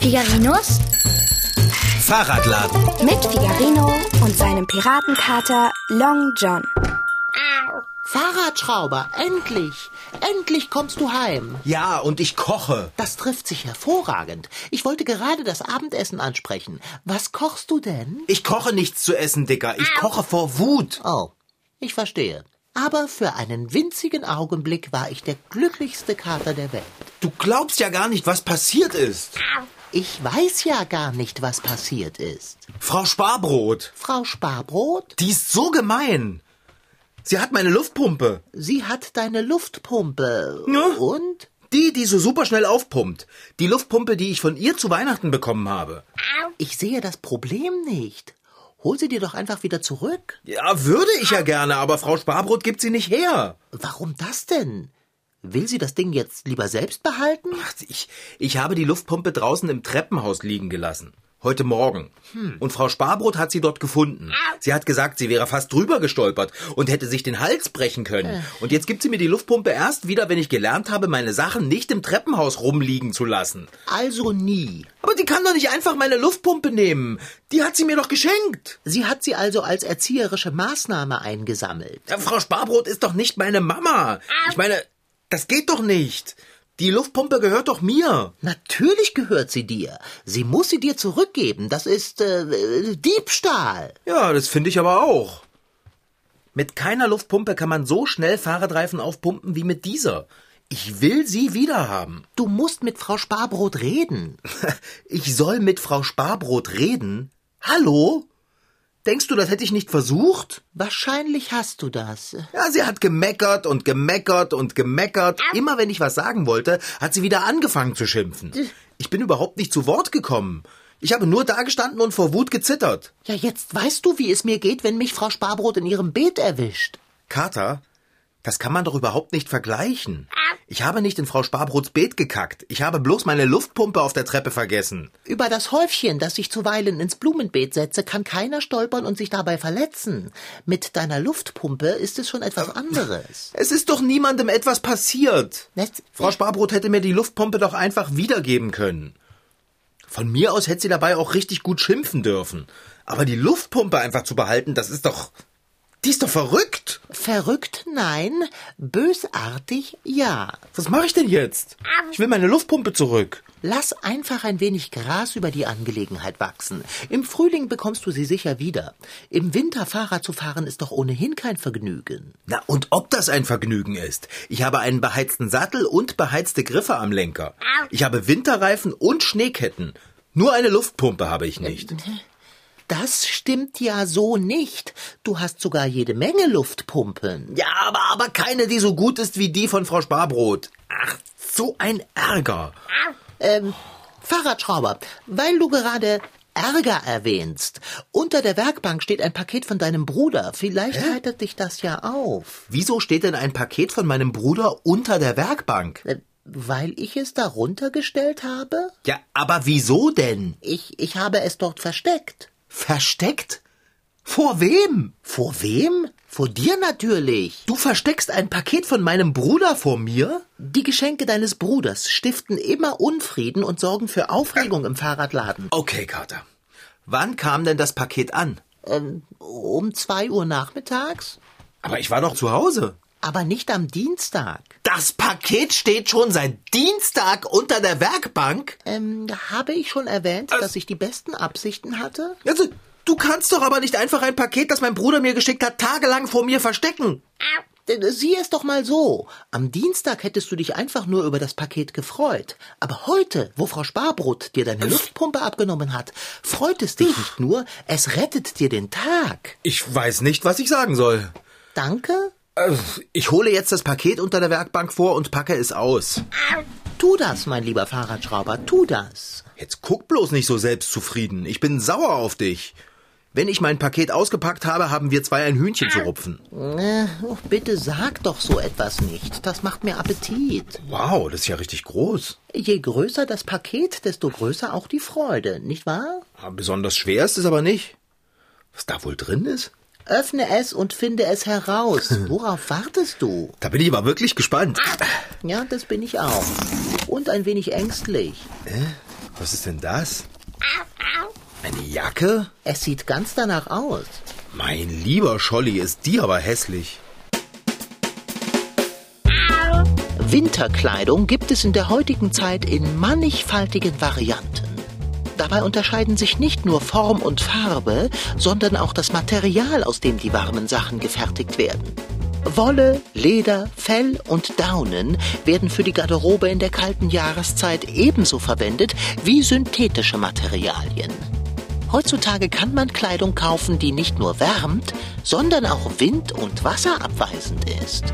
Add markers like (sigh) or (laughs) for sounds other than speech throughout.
Figarinos Fahrradladen. mit Figarino und seinem Piratenkater Long John. Fahrradschrauber, endlich! Endlich kommst du heim. Ja, und ich koche. Das trifft sich hervorragend. Ich wollte gerade das Abendessen ansprechen. Was kochst du denn? Ich koche nichts zu essen, Dicker. Ich koche vor Wut. Oh, ich verstehe. Aber für einen winzigen Augenblick war ich der glücklichste Kater der Welt. Du glaubst ja gar nicht, was passiert ist. Ich weiß ja gar nicht, was passiert ist. Frau Sparbrot, Frau Sparbrot, die ist so gemein. Sie hat meine Luftpumpe. sie hat deine Luftpumpe. Ja. Und? Die, die so super schnell aufpumpt. Die Luftpumpe, die ich von ihr zu Weihnachten bekommen habe. Ich sehe das Problem nicht. Hol sie dir doch einfach wieder zurück. Ja, würde ich ja gerne, aber Frau Sparbrot gibt sie nicht her. Warum das denn? Will sie das Ding jetzt lieber selbst behalten? Ach, Ich, ich habe die Luftpumpe draußen im Treppenhaus liegen gelassen. Heute Morgen. Und Frau Sparbrot hat sie dort gefunden. Sie hat gesagt, sie wäre fast drüber gestolpert und hätte sich den Hals brechen können. Und jetzt gibt sie mir die Luftpumpe erst wieder, wenn ich gelernt habe, meine Sachen nicht im Treppenhaus rumliegen zu lassen. Also nie. Aber die kann doch nicht einfach meine Luftpumpe nehmen. Die hat sie mir doch geschenkt. Sie hat sie also als erzieherische Maßnahme eingesammelt. Ja, Frau Sparbrot ist doch nicht meine Mama. Ich meine, das geht doch nicht. Die Luftpumpe gehört doch mir. Natürlich gehört sie dir. Sie muss sie dir zurückgeben. Das ist äh, Diebstahl. Ja, das finde ich aber auch. Mit keiner Luftpumpe kann man so schnell Fahrradreifen aufpumpen wie mit dieser. Ich will sie wiederhaben. Du musst mit Frau Sparbrot reden. (laughs) Ich soll mit Frau Sparbrot reden? Hallo? Denkst du, das hätte ich nicht versucht? Wahrscheinlich hast du das. Ja, sie hat gemeckert und gemeckert und gemeckert. Immer wenn ich was sagen wollte, hat sie wieder angefangen zu schimpfen. Ich bin überhaupt nicht zu Wort gekommen. Ich habe nur dagestanden und vor Wut gezittert. Ja, jetzt weißt du, wie es mir geht, wenn mich Frau Sparbrot in ihrem Beet erwischt. Kater, das kann man doch überhaupt nicht vergleichen. Ich habe nicht in Frau Sparbrots Beet gekackt. Ich habe bloß meine Luftpumpe auf der Treppe vergessen. Über das Häufchen, das ich zuweilen ins Blumenbeet setze, kann keiner stolpern und sich dabei verletzen. Mit deiner Luftpumpe ist es schon etwas anderes. (laughs) Es ist doch niemandem etwas passiert. Netz- Frau Sparbrot hätte mir die Luftpumpe doch einfach wiedergeben können. Von mir aus hätte sie dabei auch richtig gut schimpfen dürfen. Aber die Luftpumpe einfach zu behalten, das ist doch. Die ist doch verrückt. Verrückt, nein. Bösartig, ja. Was mache ich denn jetzt? Ich will meine Luftpumpe zurück. Lass einfach ein wenig Gras über die Angelegenheit wachsen. Im Frühling bekommst du sie sicher wieder. Im Winter Fahrrad zu fahren ist doch ohnehin kein Vergnügen. Na, und ob das ein Vergnügen ist? Ich habe einen beheizten Sattel und beheizte Griffe am Lenker. Ich habe Winterreifen und Schneeketten. Nur eine Luftpumpe habe ich nicht. Das stimmt ja so nicht. Du hast sogar jede Menge Luftpumpen. Ja, aber, aber keine, die so gut ist wie die von Frau Sparbrot. Ach, so ein Ärger. Ähm, Fahrradschrauber, weil du gerade Ärger erwähnst. Unter der Werkbank steht ein Paket von deinem Bruder. Vielleicht heitert dich das ja auf. Wieso steht denn ein Paket von meinem Bruder unter der Werkbank? Äh, Weil ich es darunter gestellt habe? Ja, aber wieso denn? Ich, ich habe es dort versteckt. Versteckt? Vor wem? Vor wem? Vor dir natürlich. Du versteckst ein Paket von meinem Bruder vor mir? Die Geschenke deines Bruders stiften immer Unfrieden und sorgen für Aufregung im Fahrradladen. Okay, Kater. Wann kam denn das Paket an? Ähm, um zwei Uhr nachmittags? Aber ich war doch zu Hause. Aber nicht am Dienstag. Das Paket steht schon seit Dienstag unter der Werkbank. Ähm, habe ich schon erwähnt, dass ich die besten Absichten hatte? Also, du kannst doch aber nicht einfach ein Paket, das mein Bruder mir geschickt hat, tagelang vor mir verstecken. Äh, Sieh es doch mal so. Am Dienstag hättest du dich einfach nur über das Paket gefreut. Aber heute, wo Frau Sparbrot dir deine Luftpumpe abgenommen hat, freut es dich nicht nur, es rettet dir den Tag. Ich weiß nicht, was ich sagen soll. Danke? Äh, Ich hole jetzt das Paket unter der Werkbank vor und packe es aus. Tu das, mein lieber Fahrradschrauber, tu das. Jetzt guck bloß nicht so selbstzufrieden. Ich bin sauer auf dich. Wenn ich mein Paket ausgepackt habe, haben wir zwei ein Hühnchen zu rupfen. Äh, oh, bitte sag doch so etwas nicht. Das macht mir Appetit. Wow, das ist ja richtig groß. Je größer das Paket, desto größer auch die Freude, nicht wahr? Ah, Besonders schwer ist es aber nicht. Was da wohl drin ist? Öffne es und finde es heraus. (laughs) Worauf wartest du? Da bin ich aber wirklich gespannt. Ja, das bin ich auch. Und ein wenig ängstlich. Was ist denn das? Eine Jacke? Es sieht ganz danach aus. Mein lieber Scholli, ist die aber hässlich. Winterkleidung gibt es in der heutigen Zeit in mannigfaltigen Varianten. Dabei unterscheiden sich nicht nur Form und Farbe, sondern auch das Material, aus dem die warmen Sachen gefertigt werden. Wolle, Leder, Fell und Daunen werden für die Garderobe in der kalten Jahreszeit ebenso verwendet wie synthetische Materialien. Heutzutage kann man Kleidung kaufen, die nicht nur wärmt, sondern auch wind- und wasserabweisend ist.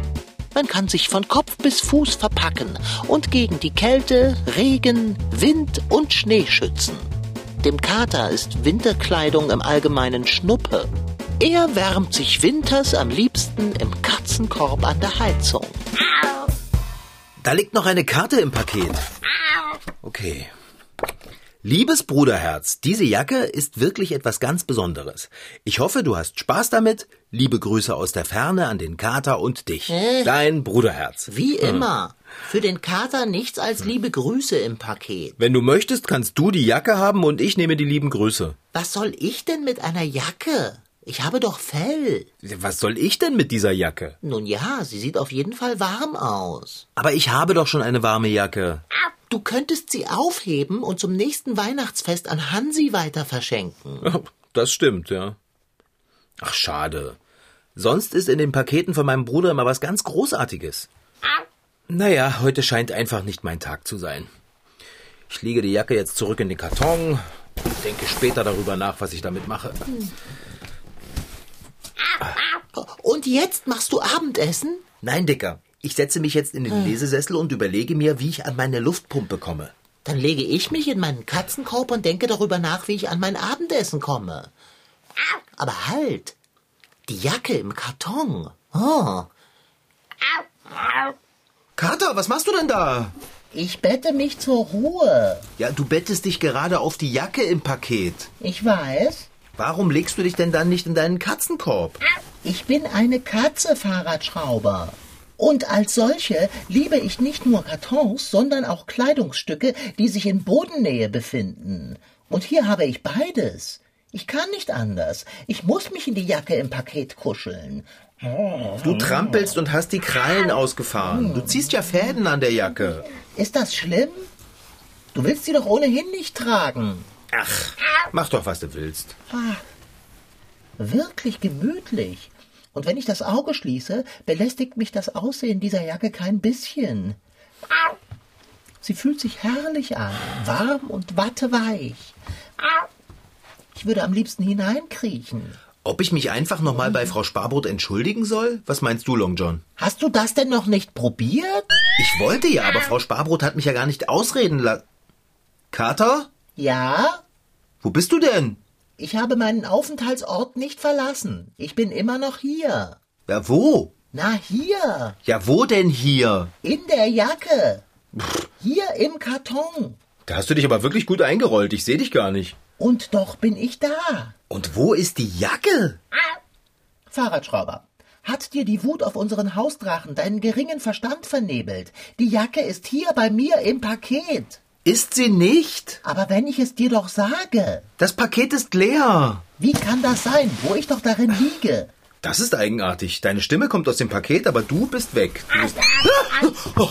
Man kann sich von Kopf bis Fuß verpacken und gegen die Kälte, Regen, Wind und Schnee schützen. Dem Kater ist Winterkleidung im Allgemeinen Schnuppe. Er wärmt sich winters am liebsten im Katzenkorb an der Heizung. Da liegt noch eine Karte im Paket. Okay. Liebes Bruderherz, diese Jacke ist wirklich etwas ganz Besonderes. Ich hoffe, du hast Spaß damit. Liebe Grüße aus der Ferne an den Kater und dich. Dein Bruderherz. Wie immer. Für den Kater nichts als liebe Grüße im Paket. Wenn du möchtest, kannst du die Jacke haben und ich nehme die lieben Grüße. Was soll ich denn mit einer Jacke? Ich habe doch Fell. Was soll ich denn mit dieser Jacke? Nun ja, sie sieht auf jeden Fall warm aus. Aber ich habe doch schon eine warme Jacke. Du könntest sie aufheben und zum nächsten Weihnachtsfest an Hansi weiter verschenken. Das stimmt, ja. Ach, schade. Sonst ist in den Paketen von meinem Bruder immer was ganz Großartiges. Naja, heute scheint einfach nicht mein Tag zu sein. Ich lege die Jacke jetzt zurück in den Karton und denke später darüber nach, was ich damit mache. Und jetzt machst du Abendessen? Nein, Dicker. Ich setze mich jetzt in den Lesesessel und überlege mir, wie ich an meine Luftpumpe komme. Dann lege ich mich in meinen Katzenkorb und denke darüber nach, wie ich an mein Abendessen komme. Aber halt! Die Jacke im Karton. Oh, Kater, was machst du denn da? ich bette mich zur Ruhe. Ja, du bettest dich gerade auf die Jacke im Paket. Ich weiß. Warum legst du dich denn dann nicht in deinen Katzenkorb? Ich bin eine Katze, Fahrradschrauber. Und als solche liebe ich nicht nur Kartons, sondern auch Kleidungsstücke, die sich in Bodennähe befinden. Und hier habe ich beides. Ich kann nicht anders. Ich muss mich in die Jacke im Paket kuscheln. Du trampelst und hast die Krallen ausgefahren. Du ziehst ja Fäden an der Jacke. Ist das schlimm? Du willst sie doch ohnehin nicht tragen. Ach, mach doch, was du willst. Wirklich gemütlich. Und wenn ich das Auge schließe, belästigt mich das Aussehen dieser Jacke kein bisschen. Sie fühlt sich herrlich an, warm und watteweich. Ich würde am liebsten hineinkriechen. Ob ich mich einfach nochmal bei Frau Sparbrot entschuldigen soll? Was meinst du, Long John? Hast du das denn noch nicht probiert? Ich wollte ja, aber Frau Sparbrot hat mich ja gar nicht ausreden lassen. Kater? Ja? Wo bist du denn? Ich habe meinen Aufenthaltsort nicht verlassen. Ich bin immer noch hier. Ja, wo? Na, hier. Ja, wo denn hier? In der Jacke. Hier im Karton. Da hast du dich aber wirklich gut eingerollt. Ich sehe dich gar nicht. Und doch bin ich da. Und wo ist die Jacke? Fahrradschrauber. Hat dir die Wut auf unseren Hausdrachen deinen geringen Verstand vernebelt? Die Jacke ist hier bei mir im Paket. Ist sie nicht? Aber wenn ich es dir doch sage, Das Paket ist leer. wie kann das sein, wo ich doch darin liege? Das ist eigenartig. Deine Stimme kommt aus dem Paket, aber du bist weg. Du bist oh,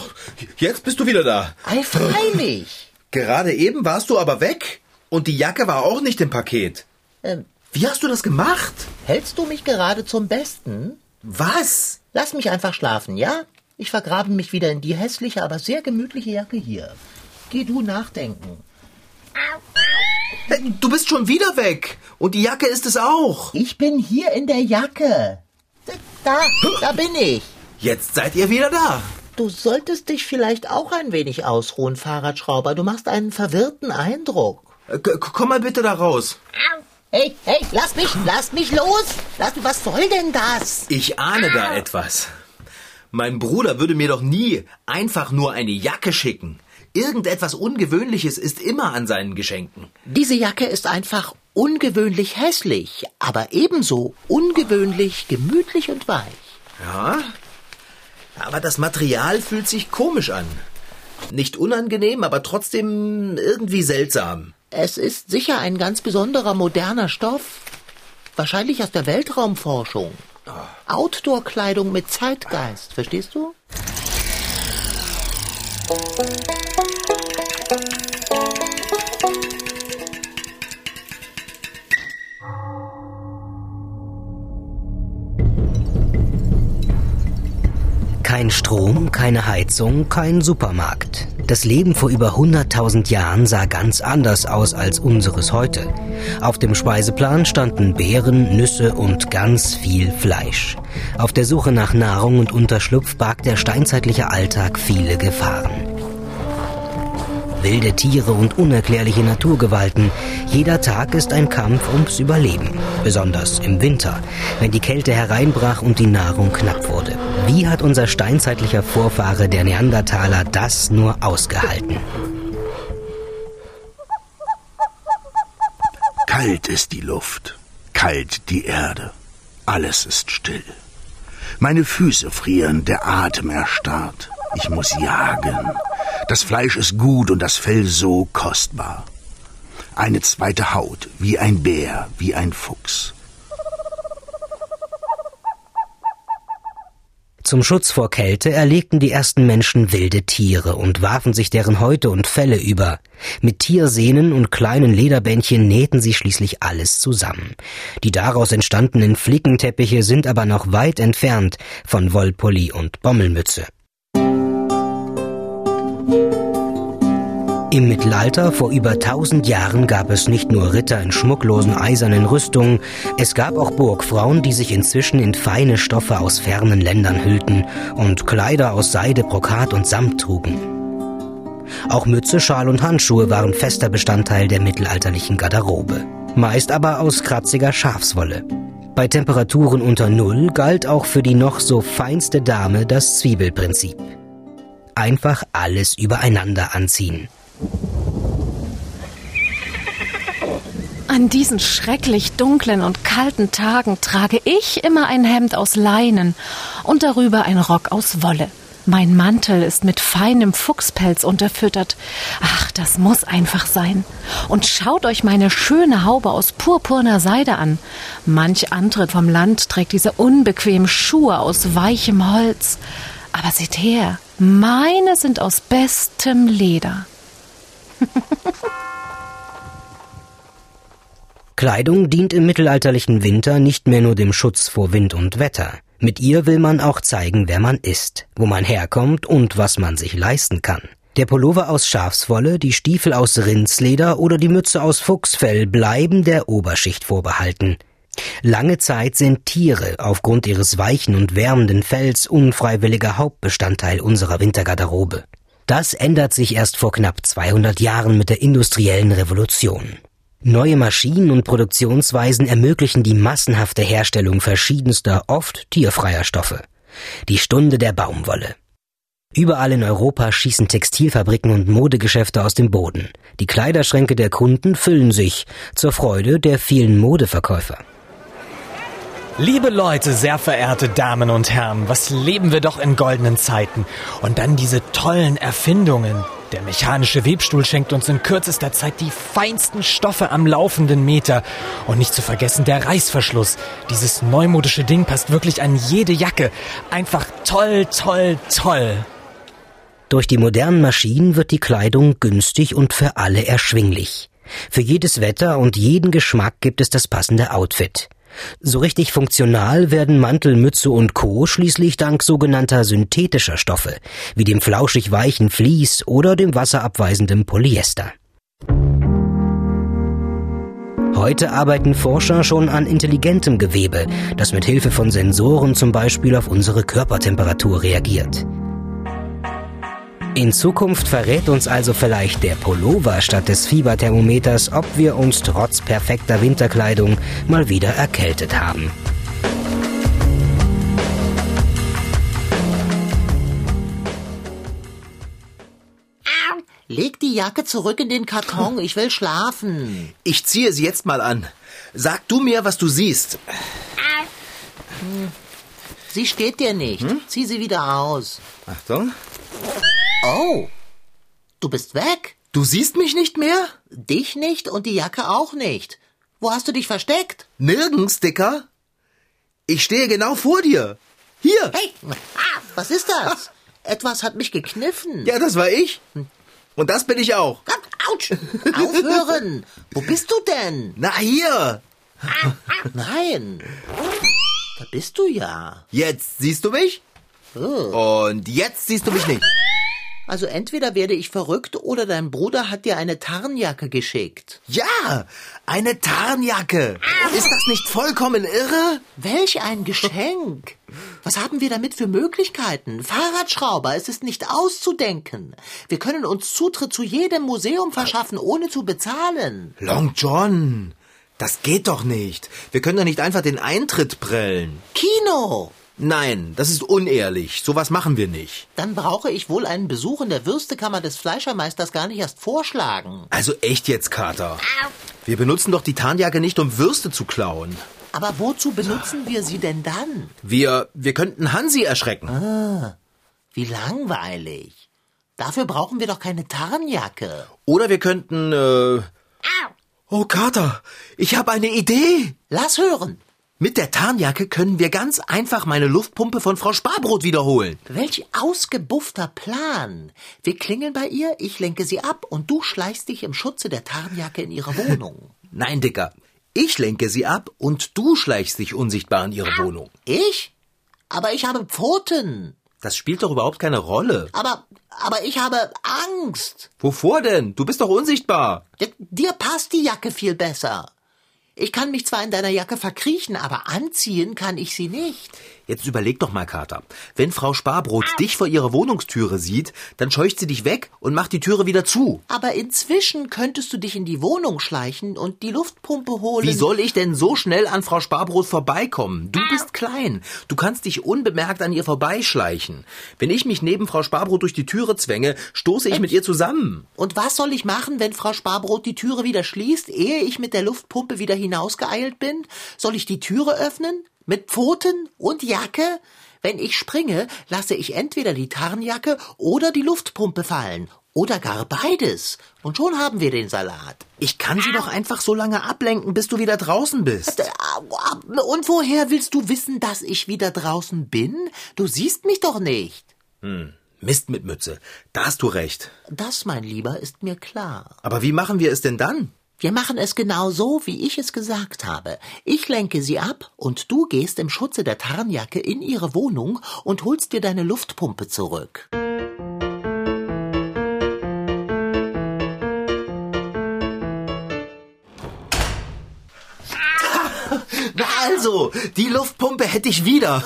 jetzt bist du wieder da. Ei, freilich. Gerade eben warst du aber weg. Und die Jacke war auch nicht im Paket. Ähm, Wie hast du das gemacht? hältst du mich gerade zum Besten? Was? Lass mich einfach schlafen, ja? Ich vergrabe mich wieder in die hässliche, aber sehr gemütliche Jacke hier. Geh du nachdenken. Du bist schon wieder weg. Und die Jacke ist es auch. Ich bin hier in der Jacke. Da, da bin ich. Jetzt seid ihr wieder da. Du solltest dich vielleicht auch ein wenig ausruhen, Fahrradschrauber. Du machst einen verwirrten Eindruck. Äh, k- Komm mal bitte da raus. Hey, hey, lass mich, lass mich los! Lass mich, was soll denn das? Ich ahne da etwas. Mein Bruder würde mir doch nie einfach nur eine Jacke schicken. Irgendetwas Ungewöhnliches ist immer an seinen Geschenken. Diese Jacke ist einfach ungewöhnlich hässlich, aber ebenso ungewöhnlich gemütlich und weich. Ja, aber das Material fühlt sich komisch an. Nicht unangenehm, aber trotzdem irgendwie seltsam. Es ist sicher ein ganz besonderer moderner Stoff. Wahrscheinlich aus der Weltraumforschung. Outdoor-Kleidung mit Zeitgeist, verstehst du? Kein Strom, keine Heizung, kein Supermarkt. Das Leben vor über 100.000 Jahren sah ganz anders aus als unseres heute. Auf dem Speiseplan standen Beeren, Nüsse und ganz viel Fleisch. Auf der Suche nach Nahrung und Unterschlupf barg der steinzeitliche Alltag viele Gefahren. Wilde Tiere und unerklärliche Naturgewalten. Jeder Tag ist ein Kampf ums Überleben. Besonders im Winter, wenn die Kälte hereinbrach und die Nahrung knapp wurde. Wie hat unser steinzeitlicher Vorfahre, der Neandertaler, das nur ausgehalten? Kalt ist die Luft, kalt die Erde. Alles ist still. Meine Füße frieren, der Atem erstarrt. Ich muss jagen. Das Fleisch ist gut und das Fell so kostbar. Eine zweite Haut, wie ein Bär, wie ein Fuchs. Zum Schutz vor Kälte erlegten die ersten Menschen wilde Tiere und warfen sich deren Häute und Felle über. Mit Tiersehnen und kleinen Lederbändchen nähten sie schließlich alles zusammen. Die daraus entstandenen Flickenteppiche sind aber noch weit entfernt von Wollpulli und Bommelmütze. Im Mittelalter vor über tausend Jahren gab es nicht nur Ritter in schmucklosen eisernen Rüstungen, es gab auch Burgfrauen, die sich inzwischen in feine Stoffe aus fernen Ländern hüllten und Kleider aus Seide, Brokat und Samt trugen. Auch Mütze, Schal und Handschuhe waren fester Bestandteil der mittelalterlichen Garderobe, meist aber aus kratziger Schafswolle. Bei Temperaturen unter Null galt auch für die noch so feinste Dame das Zwiebelprinzip. Einfach alles übereinander anziehen. An diesen schrecklich dunklen und kalten Tagen trage ich immer ein Hemd aus Leinen und darüber ein Rock aus Wolle. Mein Mantel ist mit feinem Fuchspelz unterfüttert. Ach, das muss einfach sein. Und schaut euch meine schöne Haube aus purpurner Seide an. Manch andere vom Land trägt diese unbequemen Schuhe aus weichem Holz. Aber seht her, meine sind aus bestem Leder. (laughs) Kleidung dient im mittelalterlichen Winter nicht mehr nur dem Schutz vor Wind und Wetter. Mit ihr will man auch zeigen, wer man ist, wo man herkommt und was man sich leisten kann. Der Pullover aus Schafswolle, die Stiefel aus Rindsleder oder die Mütze aus Fuchsfell bleiben der Oberschicht vorbehalten. Lange Zeit sind Tiere aufgrund ihres weichen und wärmenden Fells unfreiwilliger Hauptbestandteil unserer Wintergarderobe. Das ändert sich erst vor knapp 200 Jahren mit der industriellen Revolution. Neue Maschinen und Produktionsweisen ermöglichen die massenhafte Herstellung verschiedenster, oft tierfreier Stoffe. Die Stunde der Baumwolle. Überall in Europa schießen Textilfabriken und Modegeschäfte aus dem Boden. Die Kleiderschränke der Kunden füllen sich, zur Freude der vielen Modeverkäufer. Liebe Leute, sehr verehrte Damen und Herren, was leben wir doch in goldenen Zeiten. Und dann diese tollen Erfindungen. Der mechanische Webstuhl schenkt uns in kürzester Zeit die feinsten Stoffe am laufenden Meter. Und nicht zu vergessen der Reißverschluss. Dieses neumodische Ding passt wirklich an jede Jacke. Einfach toll, toll, toll. Durch die modernen Maschinen wird die Kleidung günstig und für alle erschwinglich. Für jedes Wetter und jeden Geschmack gibt es das passende Outfit. So richtig funktional werden Mantel, Mütze und Co. schließlich dank sogenannter synthetischer Stoffe, wie dem flauschig weichen Vlies oder dem wasserabweisenden Polyester. Heute arbeiten Forscher schon an intelligentem Gewebe, das mit Hilfe von Sensoren zum Beispiel auf unsere Körpertemperatur reagiert. In Zukunft verrät uns also vielleicht der Pullover statt des Fieberthermometers, ob wir uns trotz perfekter Winterkleidung mal wieder erkältet haben. Leg die Jacke zurück in den Karton, ich will schlafen. Ich ziehe sie jetzt mal an. Sag du mir, was du siehst. Sie steht dir nicht. Zieh sie wieder aus. Achtung. Oh, du bist weg? Du siehst mich nicht mehr? Dich nicht und die Jacke auch nicht. Wo hast du dich versteckt? Nirgends, Dicker. Ich stehe genau vor dir. Hier. Hey, ah, was ist das? (laughs) Etwas hat mich gekniffen. Ja, das war ich. Und das bin ich auch. Autsch! Aufhören! Wo bist du denn? Na, hier. Nein. Da bist du ja. Jetzt siehst du mich? Oh. Und jetzt siehst du mich nicht. Also entweder werde ich verrückt oder dein Bruder hat dir eine Tarnjacke geschickt. Ja, eine Tarnjacke. Ist das nicht vollkommen irre? Welch ein Geschenk! Was haben wir damit für Möglichkeiten? Fahrradschrauber, es ist nicht auszudenken. Wir können uns Zutritt zu jedem Museum verschaffen, ohne zu bezahlen. Long John, das geht doch nicht. Wir können doch nicht einfach den Eintritt prellen. Kino! Nein, das ist unehrlich. Sowas machen wir nicht. Dann brauche ich wohl einen Besuch in der Würstekammer des Fleischermeisters gar nicht erst vorschlagen. Also echt jetzt, Kater. Wir benutzen doch die Tarnjacke nicht, um Würste zu klauen. Aber wozu benutzen wir sie denn dann? Wir, wir könnten Hansi erschrecken. Wie langweilig. Dafür brauchen wir doch keine Tarnjacke. Oder wir könnten, äh... Oh, Kater, ich habe eine Idee. Lass hören. Mit der Tarnjacke können wir ganz einfach meine Luftpumpe von Frau Sparbrot wiederholen. Welch ausgebuffter Plan. Wir klingeln bei ihr, ich lenke sie ab und du schleichst dich im Schutze der Tarnjacke in ihre Wohnung. (laughs) Nein, Dicker. Ich lenke sie ab und du schleichst dich unsichtbar in ihre Wohnung. Ich? Aber ich habe Pfoten. Das spielt doch überhaupt keine Rolle. Aber, aber ich habe Angst. Wovor denn? Du bist doch unsichtbar. D dir passt die Jacke viel besser. Ich kann mich zwar in deiner Jacke verkriechen, aber anziehen kann ich sie nicht. Jetzt überleg doch mal, Kater. Wenn Frau Sparbrot dich vor ihrer Wohnungstüre sieht, dann scheucht sie dich weg und macht die Türe wieder zu. Aber inzwischen könntest du dich in die Wohnung schleichen und die Luftpumpe holen. Wie soll ich denn so schnell an Frau Sparbrot vorbeikommen? Du bist klein. Du kannst dich unbemerkt an ihr vorbeischleichen. Wenn ich mich neben Frau Sparbrot durch die Türe zwänge, stoße ich mit ihr zusammen. Und was soll ich machen, wenn Frau Sparbrot die Türe wieder schließt, ehe ich mit der Luftpumpe wieder hinausgeeilt bin? Soll ich die Türe öffnen? Mit Pfoten und Jacke? Wenn ich springe, lasse ich entweder die Tarnjacke oder die Luftpumpe fallen. Oder gar beides. Und schon haben wir den Salat. Ich kann sie doch einfach so lange ablenken, bis du wieder draußen bist. Und woher willst du wissen, dass ich wieder draußen bin? Du siehst mich doch nicht. Mist mit Mütze. Da hast du recht. Das, mein Lieber, ist mir klar. Aber wie machen wir es denn dann? Wir machen es genau so, wie ich es gesagt habe. Ich lenke sie ab und du gehst im Schutze der Tarnjacke in ihre Wohnung und holst dir deine Luftpumpe zurück. Na also, die Luftpumpe hätte ich wieder.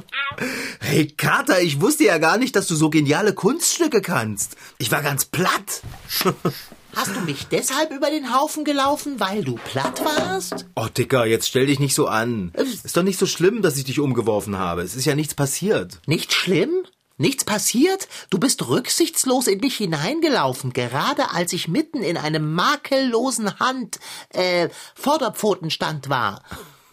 (laughs) hey, Kater, ich wusste ja gar nicht, dass du so geniale Kunststücke kannst. Ich war ganz platt. (laughs) Hast du mich deshalb über den Haufen gelaufen, weil du platt warst? Oh, Dicker, jetzt stell dich nicht so an. Ist doch nicht so schlimm, dass ich dich umgeworfen habe. Es ist ja nichts passiert. Nicht schlimm? Nichts passiert? Du bist rücksichtslos in dich hineingelaufen, gerade als ich mitten in einem makellosen Hand, äh, Vorderpfotenstand war.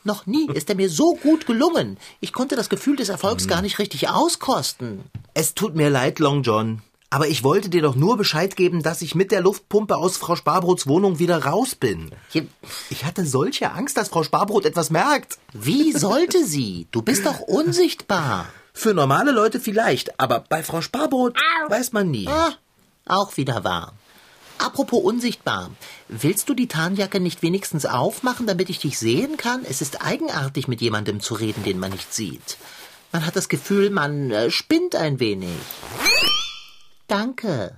Noch nie ist er mir so gut gelungen. Ich konnte das Gefühl des Erfolgs gar nicht richtig auskosten. Es tut mir leid, Long John. Aber ich wollte dir doch nur Bescheid geben, dass ich mit der Luftpumpe aus Frau Sparbrots Wohnung wieder raus bin. Ich hatte solche Angst, dass Frau Sparbrot etwas merkt. Wie sollte sie? Du bist doch unsichtbar. Für normale Leute vielleicht, aber bei Frau Sparbrot weiß man nie. Ah, auch wieder wahr. Apropos unsichtbar. Willst du die Tarnjacke nicht wenigstens aufmachen, damit ich dich sehen kann? Es ist eigenartig, mit jemandem zu reden, den man nicht sieht. Man hat das Gefühl, man äh, spinnt ein wenig. Danke.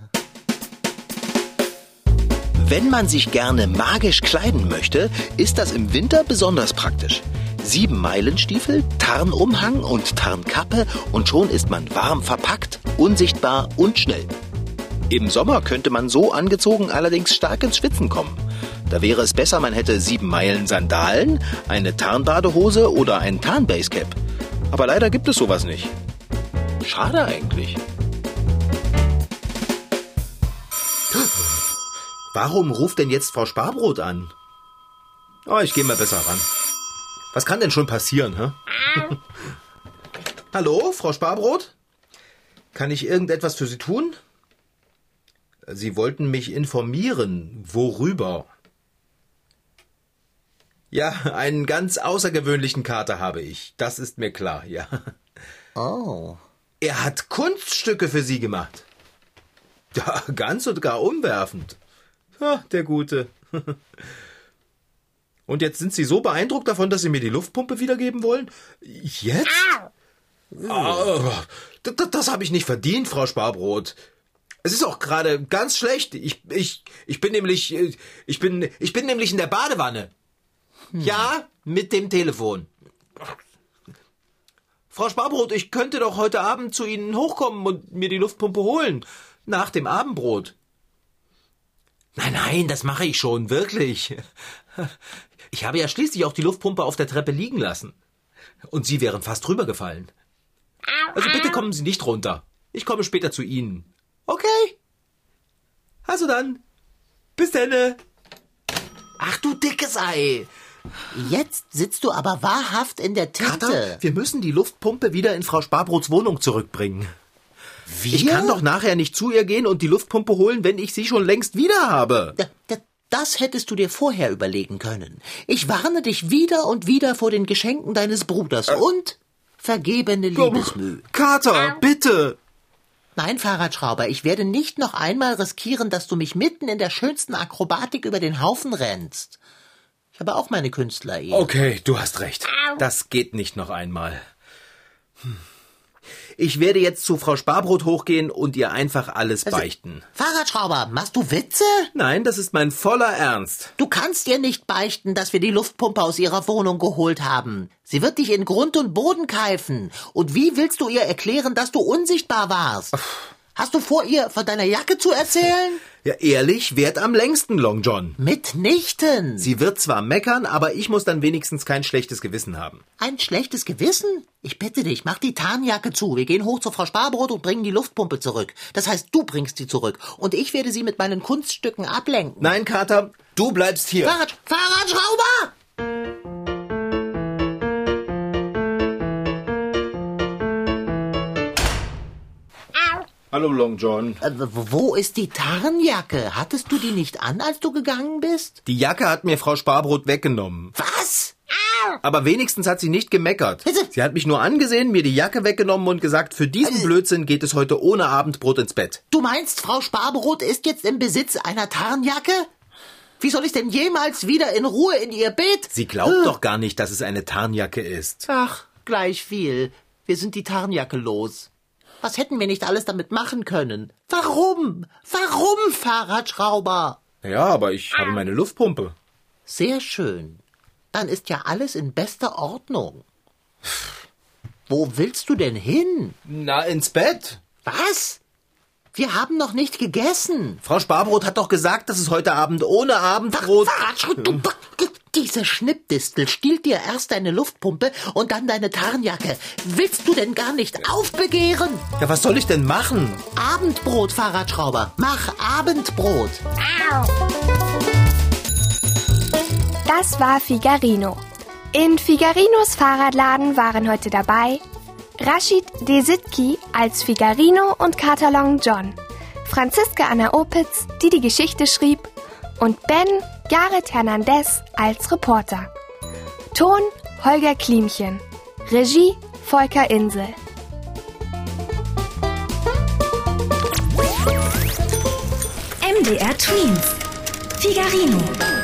Wenn man sich gerne magisch kleiden möchte, ist das im Winter besonders praktisch. Sieben Meilenstiefel, Tarnumhang und Tarnkappe und schon ist man warm verpackt, unsichtbar und schnell. Im Sommer könnte man so angezogen allerdings stark ins Schwitzen kommen. Da wäre es besser, man hätte sieben Meilen Sandalen, eine Tarnbadehose oder ein Tarnbasecap. Aber leider gibt es sowas nicht. Schade eigentlich. Warum ruft denn jetzt Frau Sparbrot an? Oh, ich gehe mal besser ran. Was kann denn schon passieren, hä? (laughs) Hallo, Frau Sparbrot? Kann ich irgendetwas für Sie tun? Sie wollten mich informieren. Worüber? Ja, einen ganz außergewöhnlichen Kater habe ich. Das ist mir klar, ja. Oh. Er hat Kunststücke für Sie gemacht. Ja, ganz und gar umwerfend. Ja, der Gute. (laughs) Und jetzt sind Sie so beeindruckt davon, dass Sie mir die Luftpumpe wiedergeben wollen? Jetzt? Ah, das, das habe ich nicht verdient, Frau Sparbrot. Es ist auch gerade ganz schlecht. Ich, ich, ich bin nämlich, äh, ich bin, ich bin nämlich in der Badewanne. Ja, mit dem Telefon. Frau Sparbrot, ich könnte doch heute Abend zu Ihnen hochkommen und mir die Luftpumpe holen. Nach dem Abendbrot. Nein, nein, das mache ich schon, wirklich. (laughs) Ich habe ja schließlich auch die Luftpumpe auf der Treppe liegen lassen. Und Sie wären fast rübergefallen. Also bitte kommen Sie nicht runter. Ich komme später zu Ihnen. Okay? Also dann. Bis denne. Ach du dickes Ei. Jetzt sitzt du aber wahrhaft in der Tinte. Kater, wir müssen die Luftpumpe wieder in Frau Sparbrots Wohnung zurückbringen. Wir? Ich kann doch nachher nicht zu ihr gehen und die Luftpumpe holen, wenn ich sie schon längst wieder habe. Das hättest du dir vorher überlegen können. Ich warne dich wieder und wieder vor den Geschenken deines Bruders und vergebene Liebesmüh. Kater, bitte. Nein, Fahrradschrauber, ich werde nicht noch einmal riskieren, dass du mich mitten in der schönsten Akrobatik über den Haufen rennst. Ich habe auch meine Künstler eh. Okay, du hast recht. Das geht nicht noch einmal. Hm. Ich werde jetzt zu Frau Sparbrot hochgehen und ihr einfach alles beichten. Fahrradschrauber, machst du Witze? Nein, das ist mein voller Ernst. Du kannst ihr nicht beichten, dass wir die Luftpumpe aus ihrer Wohnung geholt haben. Sie wird dich in Grund und Boden keifen. Und wie willst du ihr erklären, dass du unsichtbar warst? Hast du vor, ihr von deiner Jacke zu erzählen? Ja, ehrlich, währt am längsten, Long John. Mitnichten. Sie wird zwar meckern, aber ich muss dann wenigstens kein schlechtes Gewissen haben. Ein schlechtes Gewissen? Ich bitte dich, mach die Tarnjacke zu. Wir gehen hoch zu Frau Sparbrot und bringen die Luftpumpe zurück. Das heißt, du bringst sie zurück. Und ich werde sie mit meinen Kunststücken ablenken. Nein, Kater, du bleibst hier. Fahrrad, Fahrradschrauber! Hallo, Long John. Äh, wo ist die Tarnjacke? Hattest du die nicht an, als du gegangen bist? Die Jacke hat mir Frau Sparbrot weggenommen. Was? Aber wenigstens hat sie nicht gemeckert. Sie hat mich nur angesehen, mir die Jacke weggenommen und gesagt, für diesen Blödsinn geht es heute ohne Abendbrot ins Bett. Du meinst, Frau Sparbrot ist jetzt im Besitz einer Tarnjacke? Wie soll ich denn jemals wieder in Ruhe in ihr Bett? Sie glaubt doch gar nicht, dass es eine Tarnjacke ist. Ach, gleich viel. Wir sind die Tarnjacke los. Was hätten wir nicht alles damit machen können? Warum? Warum, Fahrradschrauber? Ja, aber ich habe meine Luftpumpe. Sehr schön. Dann ist ja alles in bester Ordnung. Wo willst du denn hin? Na, ins Bett. Was? Wir haben noch nicht gegessen. Frau Sparbrot hat doch gesagt, dass es heute Abend ohne Abendbrot... Fahrradschrauber, du, diese Schnippdistel stiehlt dir erst deine Luftpumpe und dann deine Tarnjacke. Willst du denn gar nicht aufbegehren? Ja, was soll ich denn machen? Abendbrot, Fahrradschrauber. Mach Abendbrot. Das war Figarino. In Figarinos Fahrradladen waren heute dabei Rashid Desitki als Figarino und Katalon John, Franziska Anna Opitz, die die Geschichte schrieb, und Ben Gareth Hernandez als Reporter. Ton Holger Klimchen. Regie Volker Insel. MDR Twins. Figarino.